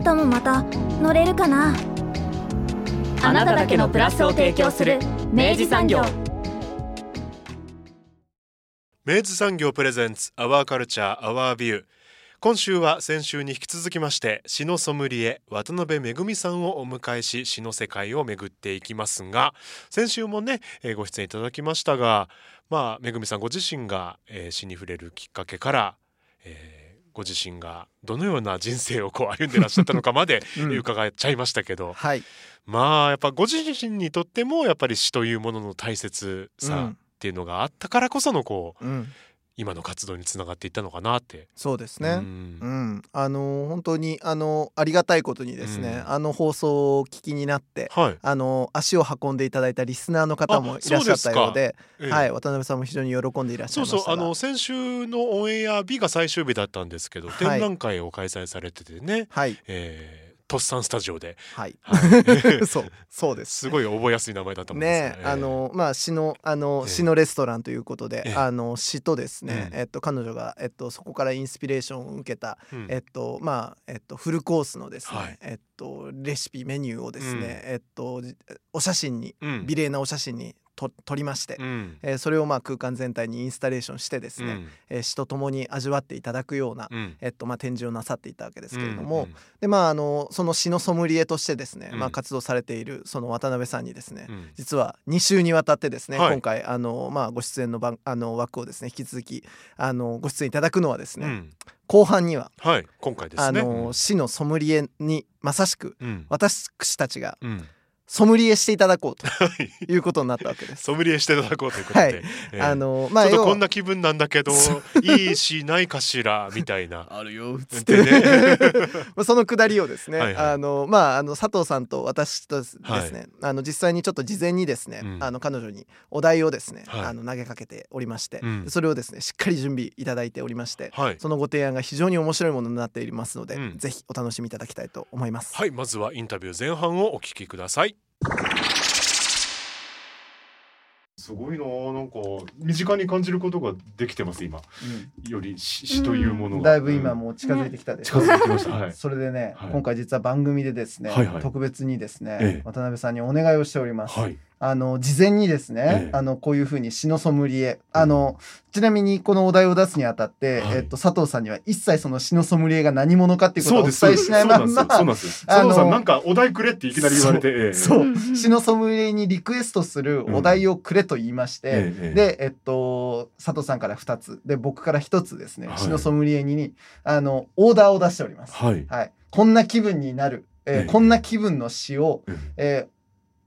明日もまた乗れるかな？あなただけのプラスを提供する明治産業。明治産業プレゼンツアワーカルチャーアワービュー今週は先週に引き続きまして詩のソムリエ渡辺恵さんをお迎えし詩の世界を巡っていきますが先週もね、えー、ご出演いただきましたがまあ恵さんご自身が、えー、詩に触れるきっかけから、えー、ご自身がどのような人生をこう歩んでらっしゃったのかまで、うん、伺っちゃいましたけど、はい、まあやっぱご自身にとってもやっぱり詩というものの大切さっていうのがあったからこそのこう、うん今の活動につながっていったのかなって。そうですね、うん、うん、あの本当にあのありがたいことにですね、うん、あの放送を聞きになって、はい、あの足を運んでいただいたリスナーの方もいらっしゃったようでええ、はい、渡辺さんも非常に喜んでいらっしゃいましたそうそうあの先週のオンエア日が最終日だったんですけど、はい、展覧会を開催されててね、はい。えーとっさんスタジオで。はい。はい、そう、そうです。すごい覚えやすい名前だと思うんですね。えー、あの、まあ、詩の、あの、詩のレストランということで、えー、あの、詩とですね、うん、えっと、彼女が、えっと、そこからインスピレーションを受けた。うん、えっと、まあ、えっと、フルコースのですね、はい、えっと、レシピメニューをですね、うん、えっと、お写真に、美麗なお写真にと撮りまして、うん、えー、それをまあ空間全体にインスタレーションしてですね、うん、えー、詩とともに味わっていただくような、うん、えっとまあ、展示をなさっていたわけですけれども、うんうん、でまああのその詩のソムリエとしてですね、まあ、活動されているその渡辺さんにですね、実は2週にわたってですね、はい、今回あの、まあ、ご出演の番あの枠をですね引き続きあのご出演いただくのはですね、後半には、はい、今回ですね、あの詩のソムリエにまさしく、私たちが、うんソムリエしていただこうとい。うことになったわけです。ソムリエしていただこうということで、はい。えー、あのまあちょっとこんな気分なんだけどいいしないかしらみたいな。あるよつってね。そのくだりをですね、はいはい、あのまああの佐藤さんと私とですね、はい、あの実際にちょっと事前にですね、うん、あの彼女にお題をですね、はい、あの投げかけておりまして、うん、それをですねしっかり準備いただいておりまして、はい、そのご提案が非常に面白いものになっていますので、うん、ぜひお楽しみいただきたいと思います。はい。まずはインタビュー前半をお聞きください。すごいななんか身近に感じることができてます今、うん、より詩というものが、だいぶ今もう近づいてきたです、近づいてきました、はい、それでね、はい、今回実は番組でですね、特別にですね、ええ、渡辺さんにお願いをしております、はいあの事前にですね、ええ、あのこういうふうに詩のソムリエ、あのちなみにこのお題を出すにあたって、はい、えっと佐藤さんには一切その詩のソムリエが何者かっていうことをお伝えしないまま、そうなんです佐藤さんなんかお題くれっていきなり言われて、そう,、詩のソムリエにリクエストするお題をくれと言いまして、うん、でえっと佐藤さんから2つ。で僕から1つですね、はい、詩のソムリエにあのオーダーを出しております。はい、はい、こんな気分になる、えー、こんな気分の詩を、えー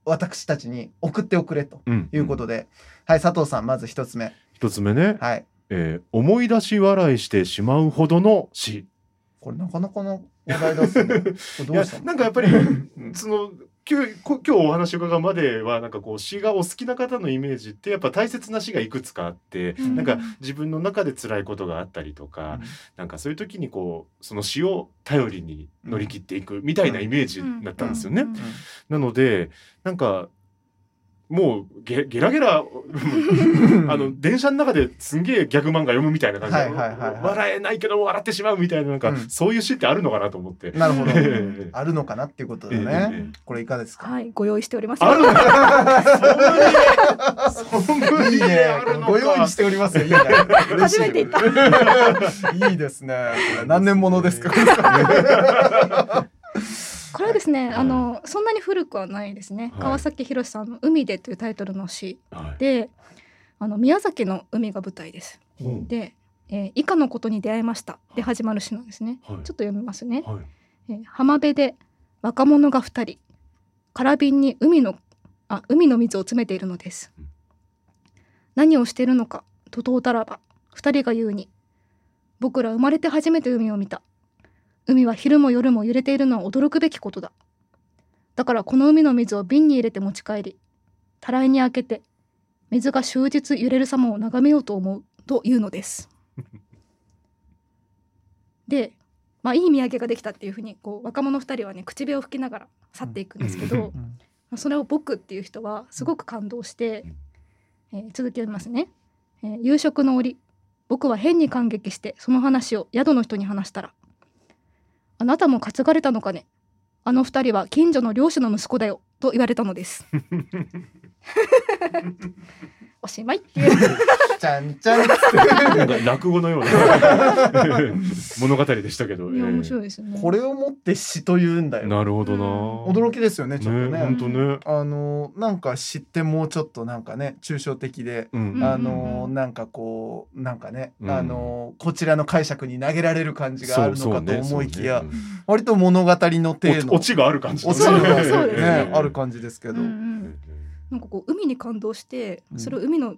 私たちに送っておくれということで、うんうん、はい佐藤さんまず一つ目。一つ目ね、はい。えー、思い出し笑いしてしまうほどの詩これなかなかの話題だすね なんかやっぱりその今日今日お話伺うまではなんかこう詩がお好きな方のイメージってやっぱ大切な詩がいくつかあって、うん、なんか自分の中で辛いことがあったりとか、うん、なんかそういう時にこうその詩を頼りに乗り切っていくみたいなイメージだったんですよね。なのでなんかもうゲゲラゲラ あの電車の中ですんげえギャグ漫画読むみたいな感じで、笑えないけど笑ってしまうみたいななんか、うん、そういう詩ってあるのかなと思って。なるほど。あるのかなっていうことだね、えー、これいかがですか？はいご用意しております。あるのいいねご用意しておりますよ。いいね初めて言った。いいですね。何年ものですか？これはですね、はい、あのそんなに古くはないですね、はい、川崎宏さんの「海で」というタイトルの詩で、はい、あの宮崎の海が舞台です。うん、で、えー、以下のことに出会いました」で始まる詩なんですね。ちょっと読みますね。えー、浜辺で若者が2人空瓶に海のあ海の水を詰めているのです。うん、何をしているのかと問うたらば2人が言うに僕ら生まれて初めて海を見た海は昼も夜も揺れているのは驚くべきことだ。だからこの海の水を瓶に入れて持ち帰りたらいに開けて水が終日揺れる様を眺めようと思うというのです。でまあいい土産ができたっていうふうにこう若者2人はね口笛を吹きながら去っていくんですけど、それを僕っていう人はすごく感動して、えー、続き読みますね、えー、夕食の折僕は変に感激してその話を宿の人に話したら「あなたも担がれたのかね？あの二人は近所の漁師の息子だよ」と言われたのです。おしまいっていう。ちゃんちゃん落語のような。物語でしたけど、いや面白いですね、これをもって詩と言うんだよ。なるほどな、驚きですよねちょっとね。本当ね。あのなんか詩ってもうちょっとなんかね抽象的で、うん、あのなんかこうなんかね、うん、あのこちらの解釈に投げられる感じがあるのかと思いきや、ねね、割と物語の程度。オチがある感じ、ね、そうですね。ある感じですけど、うんうんなんかこう海に感動してそれを海の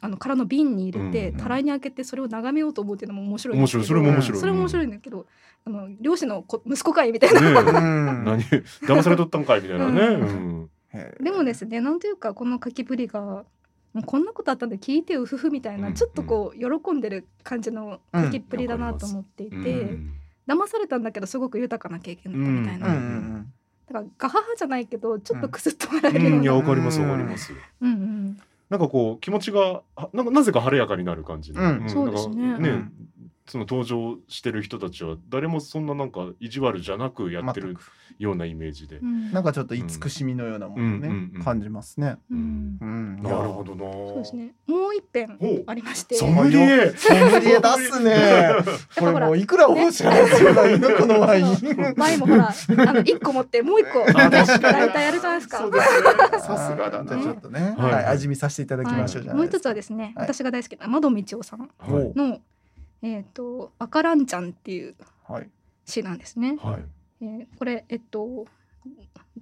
あの空の瓶に入れて、たらいに開けてそれを眺めようと思うっていうのも面白い面白い。それも面白い。それも面白いんだけど、あの漁師の子息子かいみたいな、ね、何？騙されとったんかいみたいなね、でもですねなんというかこの書きぶりがもうこんなことあったんで聞いてうふふみたいな、ちょっとこう喜んでる感じの書きっぷりだなと思っていて、うん。騙されたんだけどすごく豊かな経験だったみたいな。だからガハハじゃないけどちょっとくすっと笑えるような、うん、いやわかりますわかります。うんうんなんかこう気持ちがなんかなぜか晴れやかになる感じの、うん、そうですね。ね、その登場してる人たちは誰もそんななんか意地悪じゃなくやってるようなイメージで、うん、なんかちょっと慈しみのようなものね、うん。うん、感じますね、うん。なるほどな。そうですね。もう一編ありまして。ソムリエ。ソムリエ出すね。これもういくら欲しいですよ、ね、このワイン。ワインもほらあの一個持ってもう一個大体やるじゃないですか。さすがだな。ちょっとね、はい、味見させていただきましょう、もう一つはですね、私が大好きな窓道夫さんの、えっ、と「赤ランちゃん」っていう詩なんですね。はい、えー、これえっと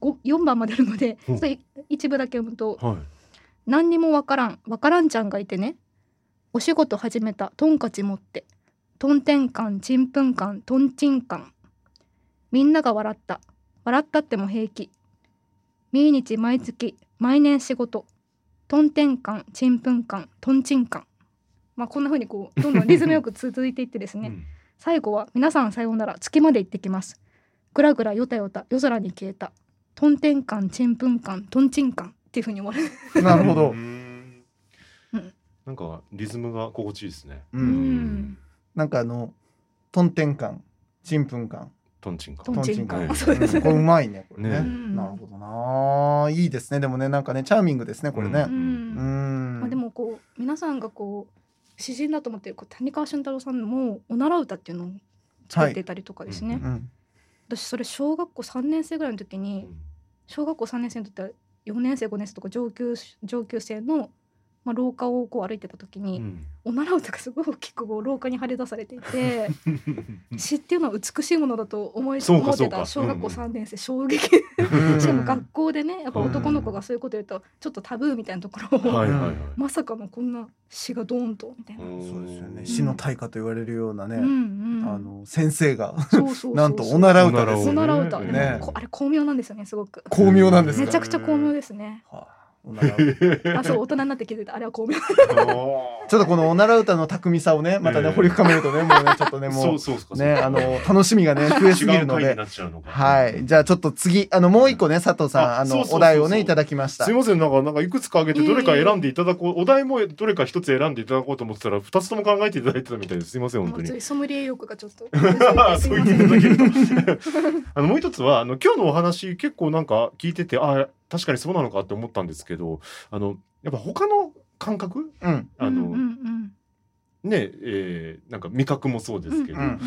4番まであるので、それ一部だけ読むと、はい、何にもわからんわからんちゃんがいてねお仕事始めたトンカチ持ってトンテンカンチンプンカントンチンカンみんなが笑った笑ったっても平気毎日毎月毎年仕事トンテンカンチンプンカントンチンカンまあ、こんな風にこうどんどんリズムよく続いていってですね、うん、最後は「皆さんさようなら月まで行ってきます」「ぐらぐらよたよた夜空に消えた」「トンテンカンチンプンカントンチンカン」っていう風に終わるなるほど、うん、なんかリズムが心地いいですね、うん、なんかあのトンテンカンチンプンカントンチンカン。トンチンカン。そうですね。これうまいね。これね。なるほどな。いいですね。でもね、なんかね、チャーミングですね。これね。うん。まあ、でも、こう、皆さんがこう。詩人だと思って谷川俊太郎さんもおなら歌っていうのを作ってたりとかですね、はいうん、私それ小学校3年生ぐらいの時に小学校3年生の時は4年生5年生とか上級上級生のまあ、廊下をこう歩いてた時に、うん、おなら歌がすごい大きくこう廊下に張り出されていて 詩っていうのは美しいものだと思い思ってた小学校3年生、衝撃。しかも学校でねやっぱ男の子がそういうこと言うとちょっとタブーみたいなところを、まさかのこんな詩がドーンとみたいな。そうですよね。詩の大家と言われるようなね、うんうん、あの先生が なんとおなら歌ですおなら歌、ね、あれ巧妙なんですよねすごく。巧妙なんですめちゃくちゃ巧妙ですね、はあ あそう大人になって気づいた。あれは巧妙。ちょっとこのおなら歌の巧みさをねまたね、掘り深めるとねもうねちょっとねもうねあの楽しみがね 増えすぎるので。はい。じゃあちょっと次あのもう一個ね佐藤さんあのお題をねいただきました。すいませんなんかなんかいくつかあげてどれか選んでいただこう、お題もどれか一つ選んでいただこうと思ってたら二つとも考えていただいてたみたいです。すいません本当に。ソムリエ欲がちょっと。そう言っていただけるとあのもう一つはあの今日のお話結構なんか聞いててあ確かにそうなのかって思ったんですけどあのやっぱ他の感覚、うん、あの、うんうんうん。ねえー、なんか味覚もそうですけど、うんうん、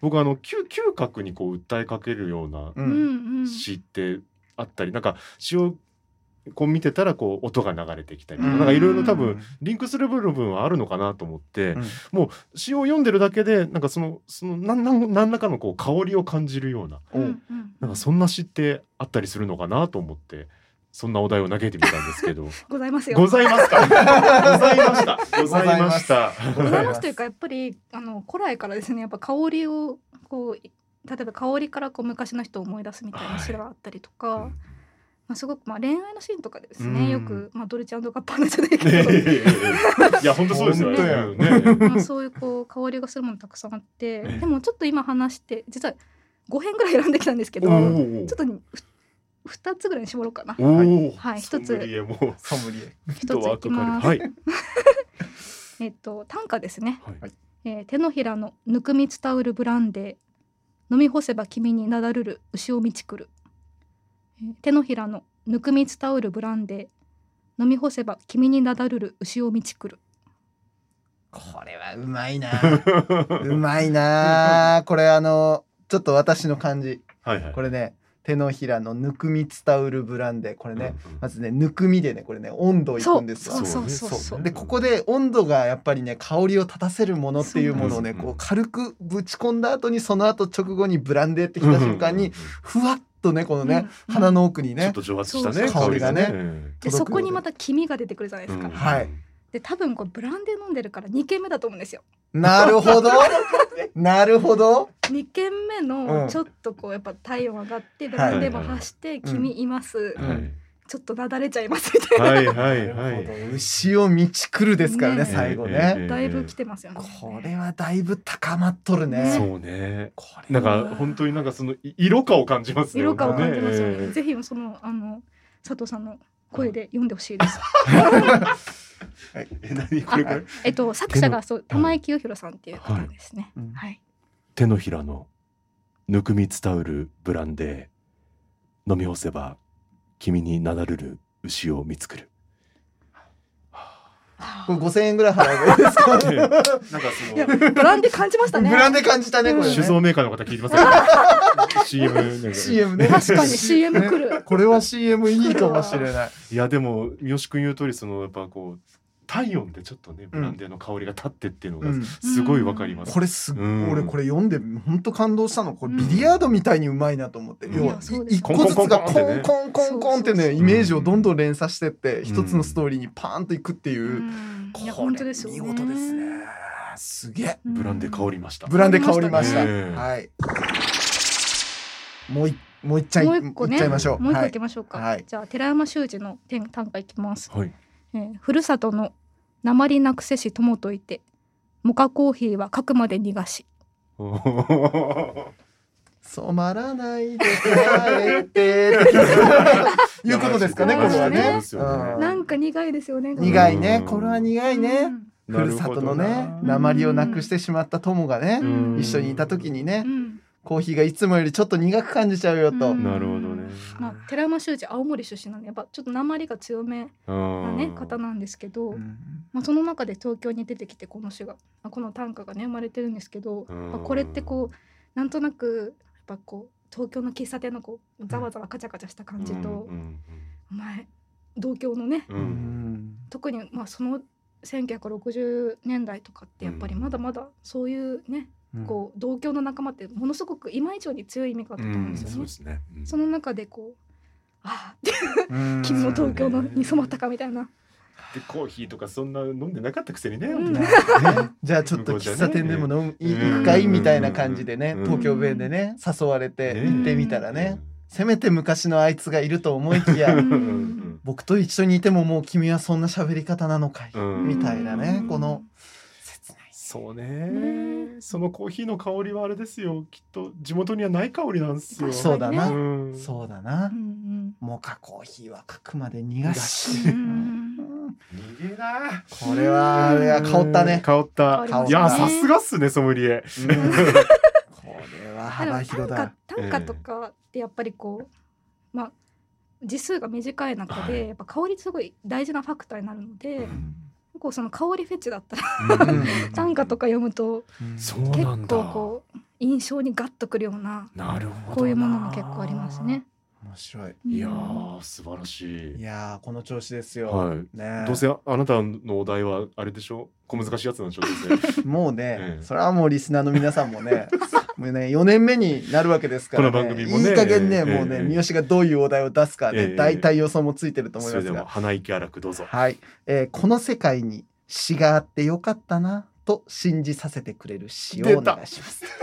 僕あの嗅嗅覚にこう訴えかけるような詩ってあったり、うんうん、なんか詩をこう見てたらこう音が流れてきたりとか、なんかいろいろ多分リンクする部分はあるのかなと思って、うん、もう詩を読んでるだけでなんかそのその何何らかのこう香りを感じるような、うん、なんかそんな詩ってあったりするのかなと思って。そんなお題を投げてみたんですけど。ございますよ。ございますか？ございました。ございました。ございますというか、やっぱり、あの古来からですね、やっぱ香りをこう例えば香りからこう昔の人を思い出すみたいな詩があったりとか、はい、まあ、すごくまあ恋愛のシーンとかでですね、よく、まあ、ドルチャンドガッパーナじゃないけど、いや本当そうですよねまあ、そういうこう香りがするものたくさんあって、でもちょっと今話して実は5編ぐらい選んできたんですけどちょっと2つぐらいに絞ろうかな。はい、一つ。ソムリエも。ソムリエ。一ついきます。はい、えっと短歌ですね。はい、えー、手のひらのぬくみ伝うるブランデー。飲み干せば君になだるる牛を道来る。えー、手のひらのぬくみ伝うるブランデー。飲み干せば君になだるる牛を道来る。これはうまいな。うまいな。これあのちょっと私の感じ。はいはい、これね。手のひらのぬくみ伝うるブランデこれね、うん。うん、まずねぬくみでねこれね温度いくんですよ。そうそうそうでここで温度がやっぱりね香りを立たせるものっていうものをね。こう軽くぶち込んだ後にその後直後にブランデーってきた瞬間にふわっとねこのね、うん、鼻の奥にねちょっと蒸発したね香りがね、でそこにまた黄身が出てくるじゃないですか。はい。で多分こうブランデー飲んでるから2軒目だと思うんですよ。なるほどなるほど。2軒目のちょっとこうやっぱ体温上がってブランデーも発して「君います」ちょっとなだれちゃいますみたいな。はいはいはい。牛を道来るですからね、最後ね、だいぶ来てますよね。これはだいぶ高まっとるね。そうね。なんか本当になんかその色化を感じますね。色化を感じますよね。ぜひそのあの佐藤さんの声で読んでほしいです。はい、え何？これえっと作者がそう玉井清弘さんっていう方ですね。はい。手のひらのぬくみ伝うるブランデー飲み干せば君になだるる牛を見つくる。これ五千円ぐらい払うがいいですか。なんかそのブランデー感じましたね。ブランデー感じたねこれ、酒造メーカーの方聞いてます か。CM CM ね。確かに CM 来る。これは CM いいかもしれない。いやでも三好君言う通りそのやっぱこう体温でちょっとねブランデーの香りが立ってっていうのがすごいわかります、これす、うん、俺これ読んで本当感動したの。これビリヤードみたいにうまいなと思って、要は一個ずつがコンコンコンコンってねイメージをどんどん連鎖してって一つのストーリーにパーンといくっていう、これ見事ですね。すげえ。ブランデー香りました。ブランデー香りました、はい。もう一もう一ちゃい、もう一個ね、いっちゃいましょう。もう一個い。きましょうか。はい、じゃあ寺山修司の短歌いきます。はい。えー、ふるさとの鉛なくせし友といてモカコーヒーはかくまで逃がし。染まらないで帰って。いうことですかねこれはね、なんか苦いですよね苦いね。これは苦いね、ふるさとのね鉛をなくしてしまった友がね一緒にいた時にね、コーヒーがいつもよりちょっと苦く感じちゃうよと。なるほどね。まあ寺山修司青森出身なんでやっぱちょっと鉛が強めなね方なんですけど、まあその中で東京に出てきてこの詩が、まあ、この短歌がね生まれてるんですけど、まあ、これってこうなんとなくやっぱこう東京の喫茶店のこうざわざわカチャカチャした感じと、お前同郷のね、特にまあその1960年代とかってやっぱりまだまだそういうね、こう同郷の仲間ってものすごく今以上に強い意味があったと思うんですよね。そね。その中でこうああ君も東京のに染まったかみたいな。でコーヒーとかそんな飲んでなかったくせにね。うん、じゃあちょっと喫茶店でも飲む行くかいみたいな感じでね東京弁でね誘われて行ってみたらね。せめて昔のあいつがいると思いきや僕と一緒にいてももう君はそんな喋り方なのかいみたいなねこのそうね。そのコーヒーの香りはあれですよ。きっと地元にはない香りなんですよ。そうだな、うん、そうだな、うんうん、モカコーヒーはかくまで逃がし逃げな。これはいや香ったね。香った。いやさすがっすねソムリエ、これは幅広だ。短歌とかってやっぱりこうまあ字数が短い中で、やっぱ香りすごい大事なファクターになるので、構その香りフェチだったら短歌とか読むと結構こう印象にガッとくるようなこういうものも結構ありますね。面白い。いや素晴らしい。いやこの調子ですよ。はい。ね。どうせあなたのお題はあれでしょ？小難しいやつなんでしょ？う、ね、もうね、ええ、それはもうリスナーの皆さんもね、もうね4年目になるわけですから、ね、この番組もね。いい加減ね、え、もうね、三好がどういうお題を出すかね、大体予想もついてると思いますが。鼻息荒くどうぞ。はい。えー、この世界に詩があってよかったなと信じさせてくれる詩をお願いします。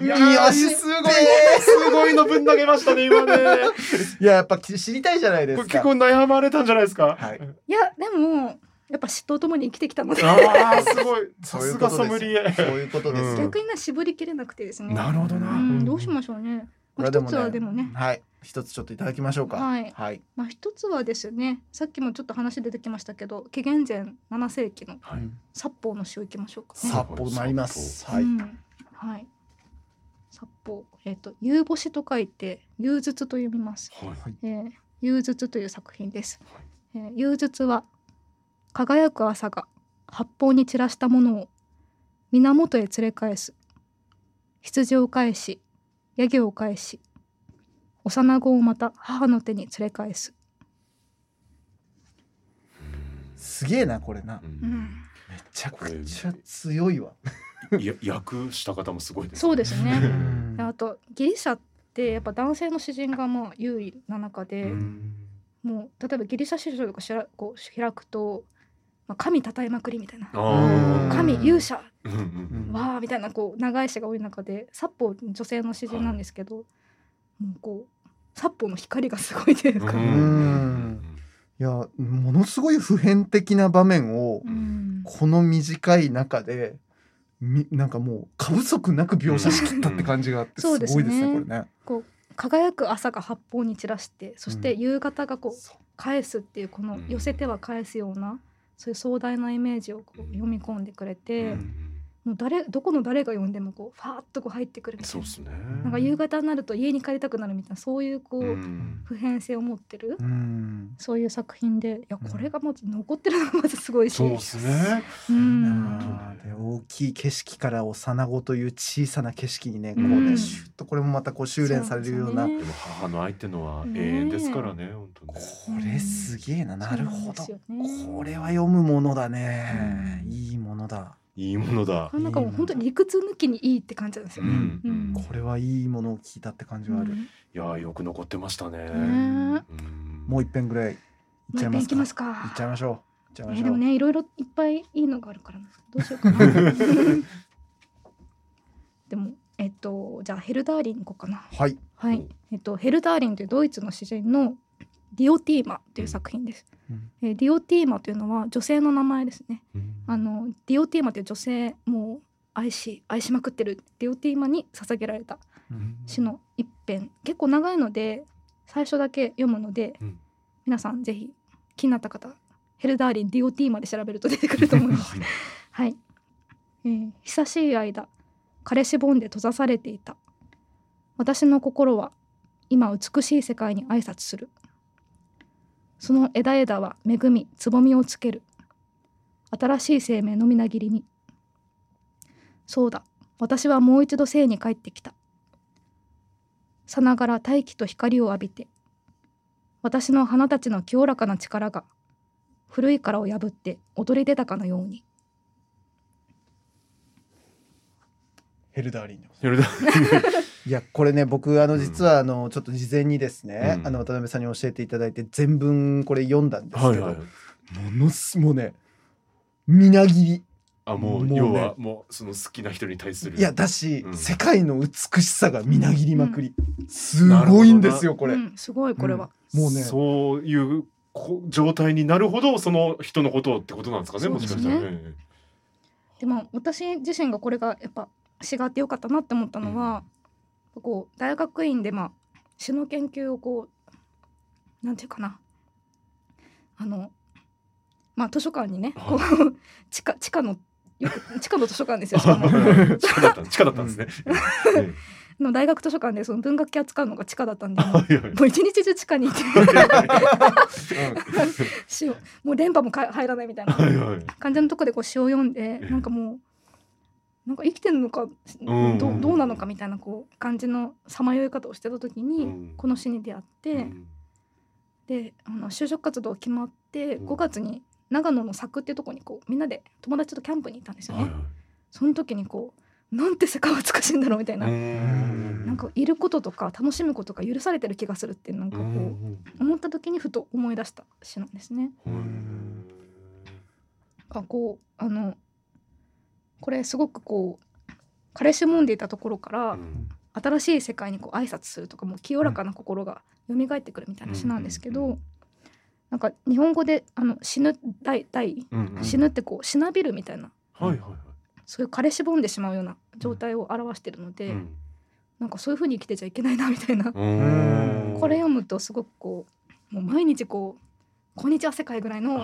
いやすごいすごいのぶん投げましたね今ね。いややっぱ知りたいじゃないですか。結構悩まれたんじゃないですか？はい。いやでもやっぱ嫉妬ともに生きてきたので。ああすごい。さすがソムリエ。そういうことです。逆にな絞りきれなくてですね。なるほどな。どうしましょうね。一つはでもね。はい。一つちょっといただきましょうか。はい。はい、まあ一つはですね、さっきもちょっと話出てきましたけど、紀元前七世紀の殺法の詩をいきましょうか、ね。殺法参ります。はい。はい。殺法、えっ、と遊星と書いて遊術と読みます。はい。えー、遊術という作品です。はい、えー、遊術は輝く朝が八方に散らしたものを源へ連れ返す。羊を返し、ヤギを返し、幼子をまた母の手に連れ返す。すげえなこれな、うん、めちゃくちゃ強いわ。いや訳した方もすごいです、ね、そうですね。あとギリシャってやっぱ男性の詩人がまあ優位な中でもう例えばギリシャ詩書とかしらこう開くとまあ、神たたえまくりみたいな。神勇者、わあみたいなこう長い詩が多い中で殺法女性の詩人なんですけど、はい、もうこう殺法の光がすごいというか。いやものすごい普遍的な場面をこの短い中でみなんかもう過不足なく描写しきったって感じがあってすごいですねねこれね。こう輝く朝が八方に散らしてそして夕方がこう返すっていうこの寄せては返すようなそういう壮大なイメージをこう読み込んでくれて。もう誰どこの誰が読んでもこうファーッとこう入ってくるみたいな。そうですね。なんか夕方になると家に帰りたくなるみたいなそういうこう、う普遍性を持ってる、うそういう作品でいやこれがまず残ってるのがまずすごいし、そうですね、うん、で大きい景色から幼子という小さな景色にねこうね、シュッとこれもまたこう修練されるような、でも母の相手のは永遠ですからね本当に。これすげえな。なるほど、これは読むものだね、いいものだ。いいものだ。なんかもう本当に理屈抜きにいいって感じなんですよね。うんうん、これはいいものを聞いたって感じはある。うん、いやよく残ってましたね。もう一遍ぐらいいっちゃいますか。ますかいっちゃいましょう。えー、でもねいろいろいっぱいいいのがあるからな。どうしようかな。でもえっとじゃあヘルダーリン行こうかな。はい。はい。えっとヘルダーリンというドイツの詩人のディオティーマという作品です。うん、えー、ディオティーマというのは女性の名前ですね。うん、あのディオティーマという女性もう愛し愛しまくってる。ディオティーマに捧げられた詩の一編、結構長いので最初だけ読むので、うん、皆さんぜひ気になった方ヘルダーリンディオティーマで調べると出てくると思います。はい、えー、久しい間彼氏本で閉ざされていた。私の心は今美しい世界に挨拶するその枝枝は恵みつぼみをつける。新しい生命のみなぎりに。そうだ。私はもう一度生に帰ってきた。さながら大気と光を浴びて私の花たちの清らかな力が古い殻を破って踊り出たかのように。ヘルダーリンヘルダーリン。いやこれね僕あの実はあのちょっと事前にですね、うん、あの渡辺さんに教えていただいて全文これ読んだんですけど、はいはい、ものすもうねみなぎり。あもう、ね、要はもうその好きな人に対する。いやだし、うん、世界の美しさがみなぎりまくり、うん、すごいんですよこれ、すごいこれは、もうね。そういう状態になるほどその人のことってことなんですかねもしかしたら。ね。でも私自身がこれがやっぱ詩があってよかったなって思ったのは、こう大学院でまあ詩の研究をこうなんていうかな。あのまあ図書館にねこう 地下地下のよく地下の図書館ですよ。地下だった地下だったんですね。の大学図書館でその文学系扱うのが地下だったんで、もう一日中地下にいて。詩をもう電波もか入らないみたいな。感じのとこでこう詩を読んで、なんかもうなんか生きてるのか、どどうなのかみたいなこう感じのさまよい方をしてた時に、この詩に出会って、であの就職活動決まって5月に長野の佐久っていうとこにこうみんなで友達とキャンプに行ったんですよね。その時にこうなんて世界は美しいんだろうみたいな。なんかいることとか楽しむことが許されてる気がするってなんかこう思った時にふと思い出した詩なんですね。あこうあのこれすごくこう彼氏もんでいたところから、うん、新しい世界にこう挨拶するとかも清らかな心が蘇ってくるみたいな詩なんですけど、うん、なんか日本語であの死ぬ大大、うんうん、死ぬってこうしなびるみたいな、はいはいはい、そういう彼氏ぼんでしまうような状態を表してるので、うん、なんかそういうふうに生きてちゃいけないなみたいな。これ読むとすごくこうもう毎日こうこんにちは世界ぐらいの。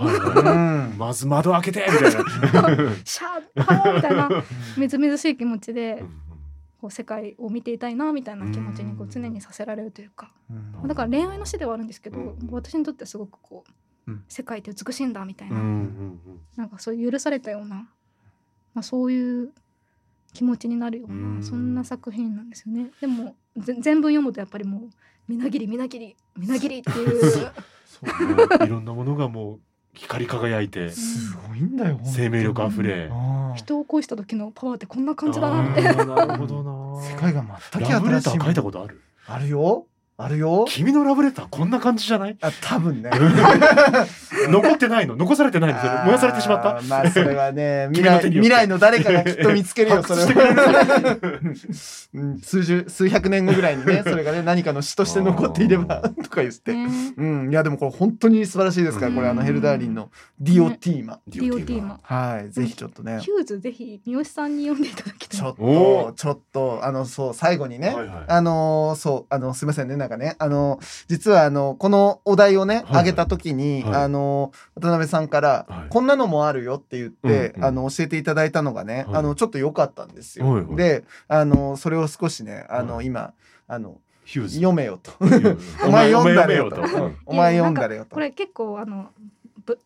まず窓開けてみたいな。シャーハみたいな。みずみずしい気持ちでこう世界を見ていたいなみたいな気持ちにこう常にさせられるというか。だから恋愛の詩ではあるんですけど私にとってはすごくこう世界って美しいんだみたいな。なんかそういう許されたような、まあ、そういう気持ちになるようなそんな作品なんですよね。でも全文読むとやっぱりもうみなぎりみなぎりみなぎりっていう いろんなものがもう光り輝いてすごいんだよ生命力あふれ。人を恋した時のパワーってこんな感じだなって。なるほどな。世界が全く新しい書いたことある？あるよあるよ。君のラブレターこんな感じじゃない？あ多分ね。残ってないの？残されてないの？燃やされてしまった？まあそれはね 未来未来の誰かがきっと見つけるよそれは。数十数百年後ぐらいにねそれがね何かの詩として残っていればとか言って、うん。いやでもこれ本当に素晴らしいですからこれあのヘルダーリンのディオティーマ、ディオティーマ。はいぜひちょっとね。ヒューズぜひ三好さんに読んでいただきたい。ちょっとちょっとあのそう最後にね、あのそうあのすみませんねなんかねあの実はあのこのお題をね、あげた時に、あの渡辺さんから、こんなのもあるよって言って、あの教えていただいたのがね、あのちょっと良かったんですよ。であのそれを少しねあの、今あの読めよと。お前読んだれよと。お前読ん。だれよと。これ結構あの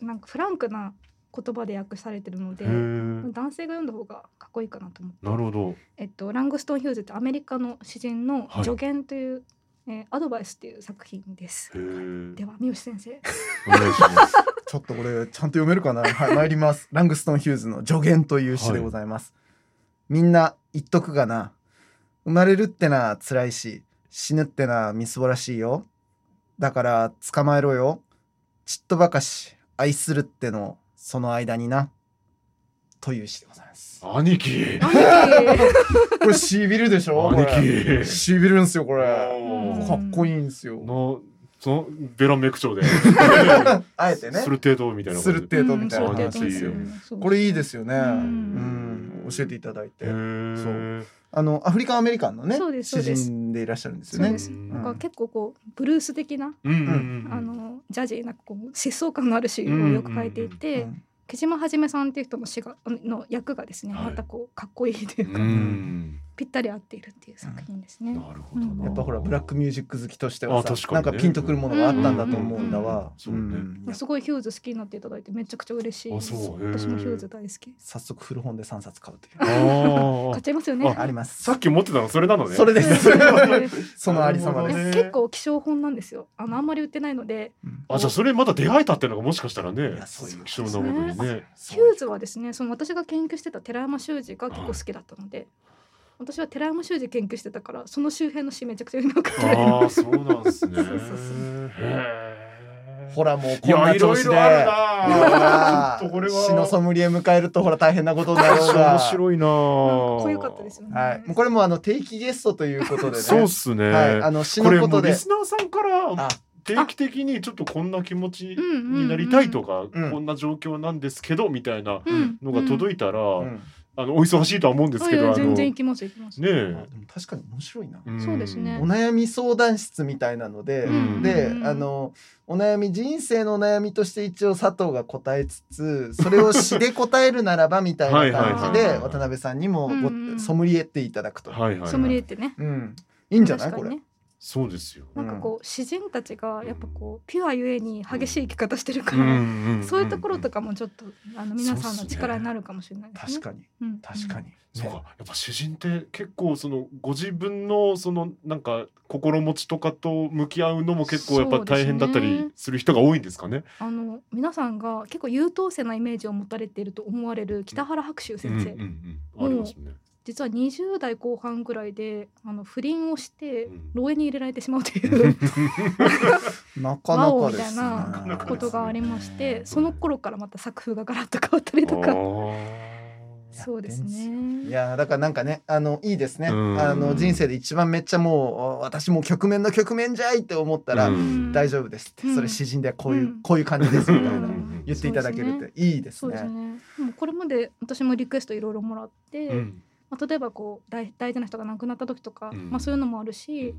なんかフランクな言葉で訳されてるので男性が読んだ方がかっこいいかなと思って。なるほど、えっと、ラングストン・ヒューズってアメリカの詩人の助言という、はい、えー、アドバイスっていう作品です。では三好先生。お願いします。ちょっとこれちゃんと読めるかな？はい、参ります。ラングストンヒューズの助言という詩でございます。はい、みんな言っとくがな。生まれるってな辛いし、死ぬってなみすぼらしいよ。だから捕まえろよ。ちっとばかし愛するってのその間にな。という詩でございます。兄貴。これしびるでしょ？兄貴。しびるんですよこれ。かっこいいんですよ。のそのベランメク調で あえてねする程度みたいなする程度みたいな話ですよ。これいいですよね。うん教えていただいて。そうあのアフリカンアメリカンのね詩人でいらっしゃるんですよね。なんか結構こうブルース的な、あのジャジーなこう疾走感のある詩をよく書いていて、木島はじめさんっていう人の詩がの役がですね、はい、またこうかっこいいというか、うぴったり合っているっていう作品ですね。なるほど、やっぱほらブラックミュージック好きとしてはさ、ね、なんかピンとくるものがあったんだと思うんだわ。すごいヒューズ好きになっていただいてめちゃくちゃ嬉しい。私もヒューズ大好き。早速古本で三冊買うという。買っちゃいますよね。あります。さっき持ってたのそれなのね。それです。そ のありさまです。結構希少本なんですよ。あのあんまり売ってないので。あじゃあそれまだ出会えたっていうのがもしかしたらね。そういう希少なものにね。ヒューズはですね、その私が研究してた寺山修司が結構好きだったので。私は寺山修司研究してたからその周辺の詩めちゃくちゃ読み分かってああそうなんですね。ほらもうこんな調子で。詩 のソムリエ迎えるとほら大変なことだろうが。面白いな。こうかったですよね、はい、もうこれもあの定期ゲストということでね。そうっすね、はい、あの詩のことで。リスナーさんから定期的にちょっとこんな気持ちになりたいとか、こんな状況なんですけどみたいなのが届いたら、うんあのお忙しいとは思うんですけど、全然行きます行きます。ねでも確かに面白いな。そうですね。お悩み相談室みたいなので、で、あのお悩み人生の悩みとして一応佐藤が答えつつ、それを詩で答えるならばみたいな感じで渡辺さんにもソムリエっていただくと。ソムリエってね。うん。いいんじゃない？これ。そうですよ。なんかこう詩人たちがやっぱこうピュアゆえに激しい生き方してるから、そういうところとかもちょっとあの皆さんの力になるかもしれないですね。確かに、確かに。そうか、やっぱ詩人って結構そのご自分のそのなんか心持ちとかと向き合うのも結構やっぱ大変だったりする人が多いんですかね。あの皆さんが結構優等生なイメージを持たれていると思われる北原白秋先生。ありますね。実は20代後半ぐらいであの不倫をして牢屋に入れられてしまうという、うん、なかなかみたいなことがありまして、その頃からまた作風がガラッと変わったりとか。そうですね。いやだからなんかねあのいいですね。あの人生で一番めっちゃもう私も局面の局面じゃいって思ったら大丈夫ですって。それ詩人でこういうこういう感じですみたいな言っていただけるっていいですね。もうこれまで私もリクエストいろいろもらって、まあ、例えばこう大大事な人が亡くなった時とか、まあ、そういうのもあるし、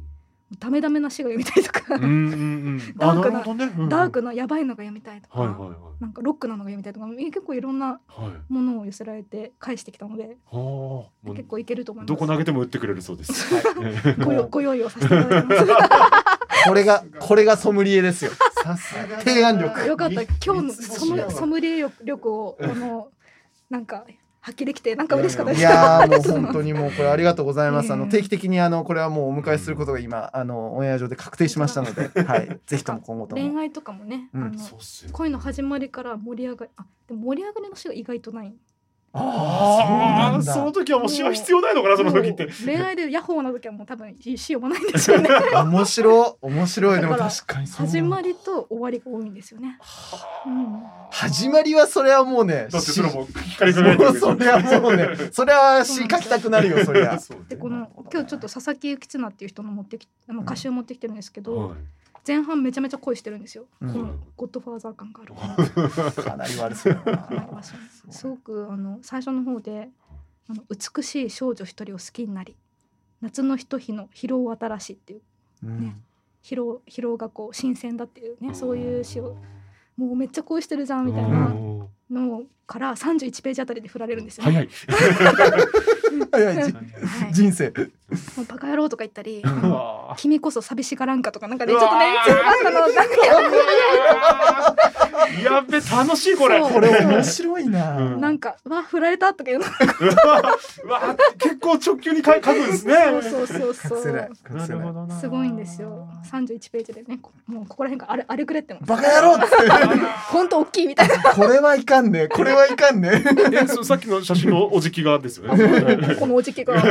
ダメダメな詩が読みたいとか。ダークな、ね。うん、ダークなやばいのが読みたいとか、はいはいはい、なんかロックなのが読みたいとか結構いろんなものを寄せられて返してきたので、はい、結構いけると思います。どこ投げても打ってくれるそうです、はい、ごご用意をさせていただきます。これがこれがソムリエですよ。さすが提案力。よかった。今日のソムソムリエ力をあのなんか発揮できてなんか嬉しかったです。いやもう 本当にもうこれありがとうございます。あの定期的にあのこれはもうお迎えすることが今あのオンエア上で確定しましたので、はい、ぜひとも今後とも。恋愛とかもね、あの恋の始まりから盛り上がり、あでも盛り上がりの詩が意外とない。ああその時はもう詩は必要ないのかなその時って。恋愛でヤホーな時はもう多分詩読まないんですよね。面白面白い。でも確かに始まりと終わりが多いんですよね、うん、始まりはそれはもうねだってそれも光り輝いてるそれはもうねそれは詩書きたくなるよそりゃでこの今日ちょっと佐々木幸綱っていう人の持ってきあの歌集を持ってきてるんですけど、はい前半めちゃめちゃ恋してるんですよ。うん、このゴッドファーザー感がある。かなり悪そう。すごくあの最初の方であの美しい少女一人を好きになり夏のひと日の疲労を新しいっていうね、疲労疲労がこう新鮮だっていうねそういう詩をもうめっちゃ恋してるじゃんみたいなのから31ページあたりで振られるんですよ、ね。早い。早い、人生。もうバカ野郎とか言ったり、君こそ寂しがらんかとかなんかねちょっとねあのなんかやべ楽しいこれ。これ面白いな。なんかわ振られたとか言うの。わ結構直球に書くんですね。そうそうそうそう。すごいんですよ。31ページでねもうここら辺があれあれくれってバカ野郎って。本当大きいみたいな。これはいかんね。これはいかんね。えさっきの写真のおじきがですよね。このおじきが。だ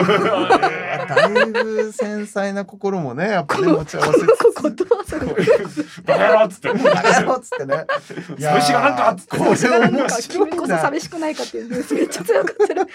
いぶ繊細な心もねやっぱり持ち合わせつつ。バカ野郎っつって。バカ野郎っつってね。寂しがらんかっつって。これ面白い君こそ寂しくないかっていうめっちゃ強かったる。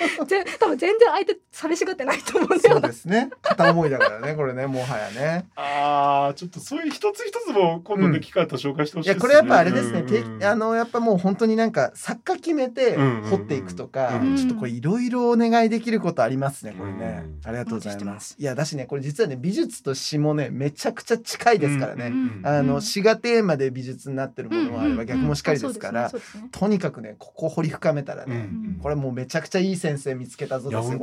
多分全然相手寂しがってないと思うんだよ。そうですね。片思いだからねこれねもはやね。ああちょっとそういう一つ一つも今度で機会と紹介してほしいいやこれやっぱあれですね。あのやっぱもう本当になんか作家決めて掘っていくとか、ちょっとこれいろいろお願いできることありますねこれね、ありがとうございます。いやだしねこれ実はね美術と詩もねめちゃくちゃ近いですからね、あの詩がテーマで美術になってるものもあれば逆もしかりですから、とにかくねここ掘り深めたらね、これもうめちゃくちゃいい先生見つけたぞですよ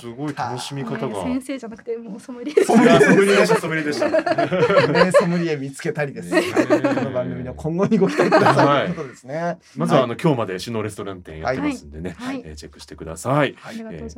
すごい楽しみ方が。先生じゃなくてもうソムリエソムリエでしたソムリエでした。ねソムリエ見つけたりです。ね。この番組の今後にご期待ください。ということですね。まずはあの今日まで詩のレストラン店やってますんでね、はい、えー、チェックしてください。ありがとうございます、